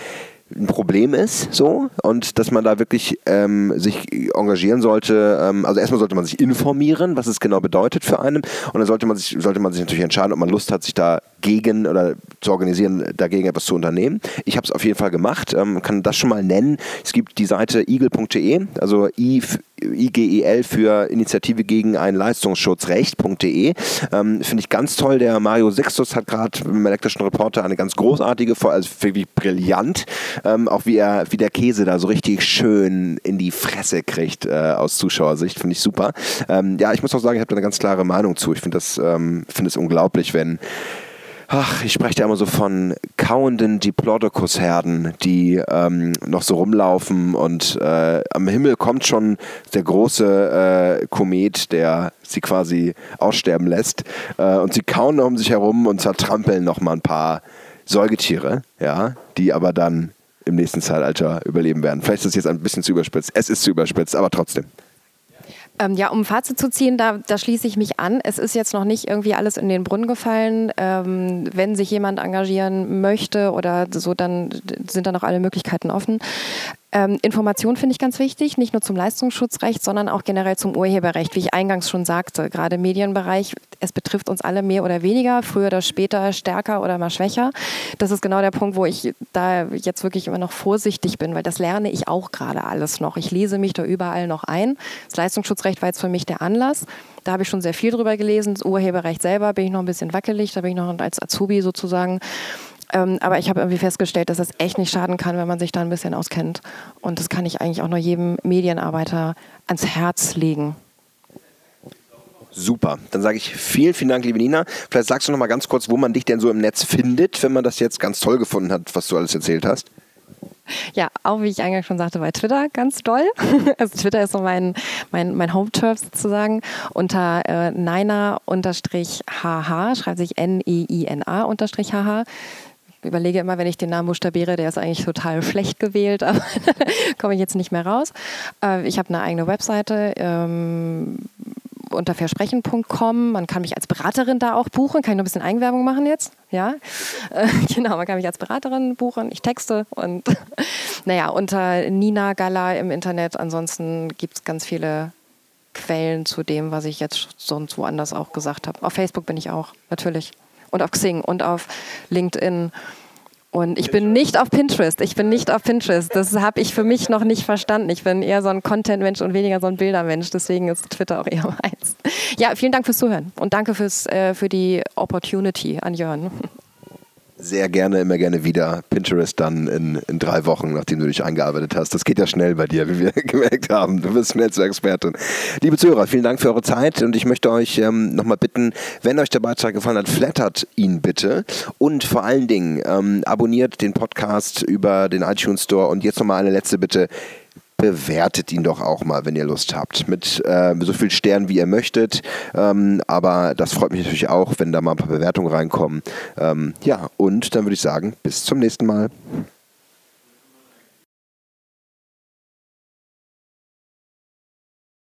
ein Problem ist, so und dass man da wirklich ähm, sich engagieren sollte. Ähm, also erstmal sollte man sich informieren, was es genau bedeutet für einen, und dann sollte man sich sollte man sich natürlich entscheiden, ob man Lust hat, sich dagegen oder zu organisieren, dagegen etwas zu unternehmen. Ich habe es auf jeden Fall gemacht, ähm, kann das schon mal nennen. Es gibt die Seite eagle.de, also i IGEL für Initiative gegen ein Leistungsschutzrecht.de. Ähm, Finde ich ganz toll. Der Mario Sextus hat gerade im elektrischen Reporter eine ganz großartige, also wirklich brillant, ähm, auch wie er, wie der Käse da so richtig schön in die Fresse kriegt äh, aus Zuschauersicht. Finde ich super. Ähm, ja, ich muss auch sagen, ich habe da eine ganz klare Meinung zu. Ich finde das, ähm, find das unglaublich, wenn Ach, ich spreche da immer so von kauenden Diplodocus-Herden, die ähm, noch so rumlaufen und äh, am Himmel kommt schon der große äh, Komet, der sie quasi aussterben lässt äh, und sie kauen um sich herum und zertrampeln noch mal ein paar Säugetiere, ja, die aber dann im nächsten Zeitalter überleben werden. Vielleicht ist das jetzt ein bisschen zu überspitzt. Es ist zu überspitzt, aber trotzdem. Ähm, ja, um Fazit zu ziehen, da, da, schließe ich mich an. Es ist jetzt noch nicht irgendwie alles in den Brunnen gefallen. Ähm, wenn sich jemand engagieren möchte oder so, dann sind da noch alle Möglichkeiten offen. Ähm, Information finde ich ganz wichtig, nicht nur zum Leistungsschutzrecht, sondern auch generell zum Urheberrecht, wie ich eingangs schon sagte. Gerade im Medienbereich, es betrifft uns alle mehr oder weniger, früher oder später stärker oder mal schwächer. Das ist genau der Punkt, wo ich da jetzt wirklich immer noch vorsichtig bin, weil das lerne ich auch gerade alles noch. Ich lese mich da überall noch ein. Das Leistungsschutzrecht war jetzt für mich der Anlass. Da habe ich schon sehr viel drüber gelesen. Das Urheberrecht selber bin ich noch ein bisschen wackelig, da bin ich noch als Azubi sozusagen. Ähm, aber ich habe irgendwie festgestellt, dass es echt nicht schaden kann, wenn man sich da ein bisschen auskennt. Und das kann ich eigentlich auch nur jedem Medienarbeiter ans Herz legen. Super. Dann sage ich vielen, vielen Dank, liebe Nina. Vielleicht sagst du noch mal ganz kurz, wo man dich denn so im Netz findet, wenn man das jetzt ganz toll gefunden hat, was du alles erzählt hast. Ja, auch wie ich eingangs schon sagte, bei Twitter ganz doll. Also Twitter ist so mein, mein, mein Home-Turf sozusagen. Unter äh, Nina-HH, schreibt sich N-E-I-N-A-HH überlege immer, wenn ich den Namen buchstabiere, der ist eigentlich total schlecht gewählt, aber komme ich jetzt nicht mehr raus. Äh, ich habe eine eigene Webseite ähm, unter versprechen.com. Man kann mich als Beraterin da auch buchen. Kann ich noch ein bisschen Eigenwerbung machen jetzt? Ja, äh, genau, man kann mich als Beraterin buchen. Ich texte und naja, unter Nina Gala im Internet. Ansonsten gibt es ganz viele Quellen zu dem, was ich jetzt sonst woanders auch gesagt habe. Auf Facebook bin ich auch, natürlich und auf Xing und auf LinkedIn. Und ich bin nicht auf Pinterest. Ich bin nicht auf Pinterest. Das habe ich für mich noch nicht verstanden. Ich bin eher so ein Content-Mensch und weniger so ein Bildermensch. Deswegen ist Twitter auch eher meins. Ja, vielen Dank fürs Zuhören und danke fürs, äh, für die Opportunity an Jörn sehr gerne, immer gerne wieder. Pinterest dann in, in drei Wochen, nachdem du dich eingearbeitet hast. Das geht ja schnell bei dir, wie wir gemerkt haben. Du bist schnell zur Expertin. Liebe Zuhörer, vielen Dank für eure Zeit und ich möchte euch ähm, nochmal bitten, wenn euch der Beitrag gefallen hat, flattert ihn bitte und vor allen Dingen ähm, abonniert den Podcast über den iTunes Store und jetzt nochmal eine letzte Bitte bewertet ihn doch auch mal, wenn ihr Lust habt. Mit äh, so viel Sternen, wie ihr möchtet. Ähm, aber das freut mich natürlich auch, wenn da mal ein paar Bewertungen reinkommen. Ähm, ja, und dann würde ich sagen, bis zum nächsten Mal.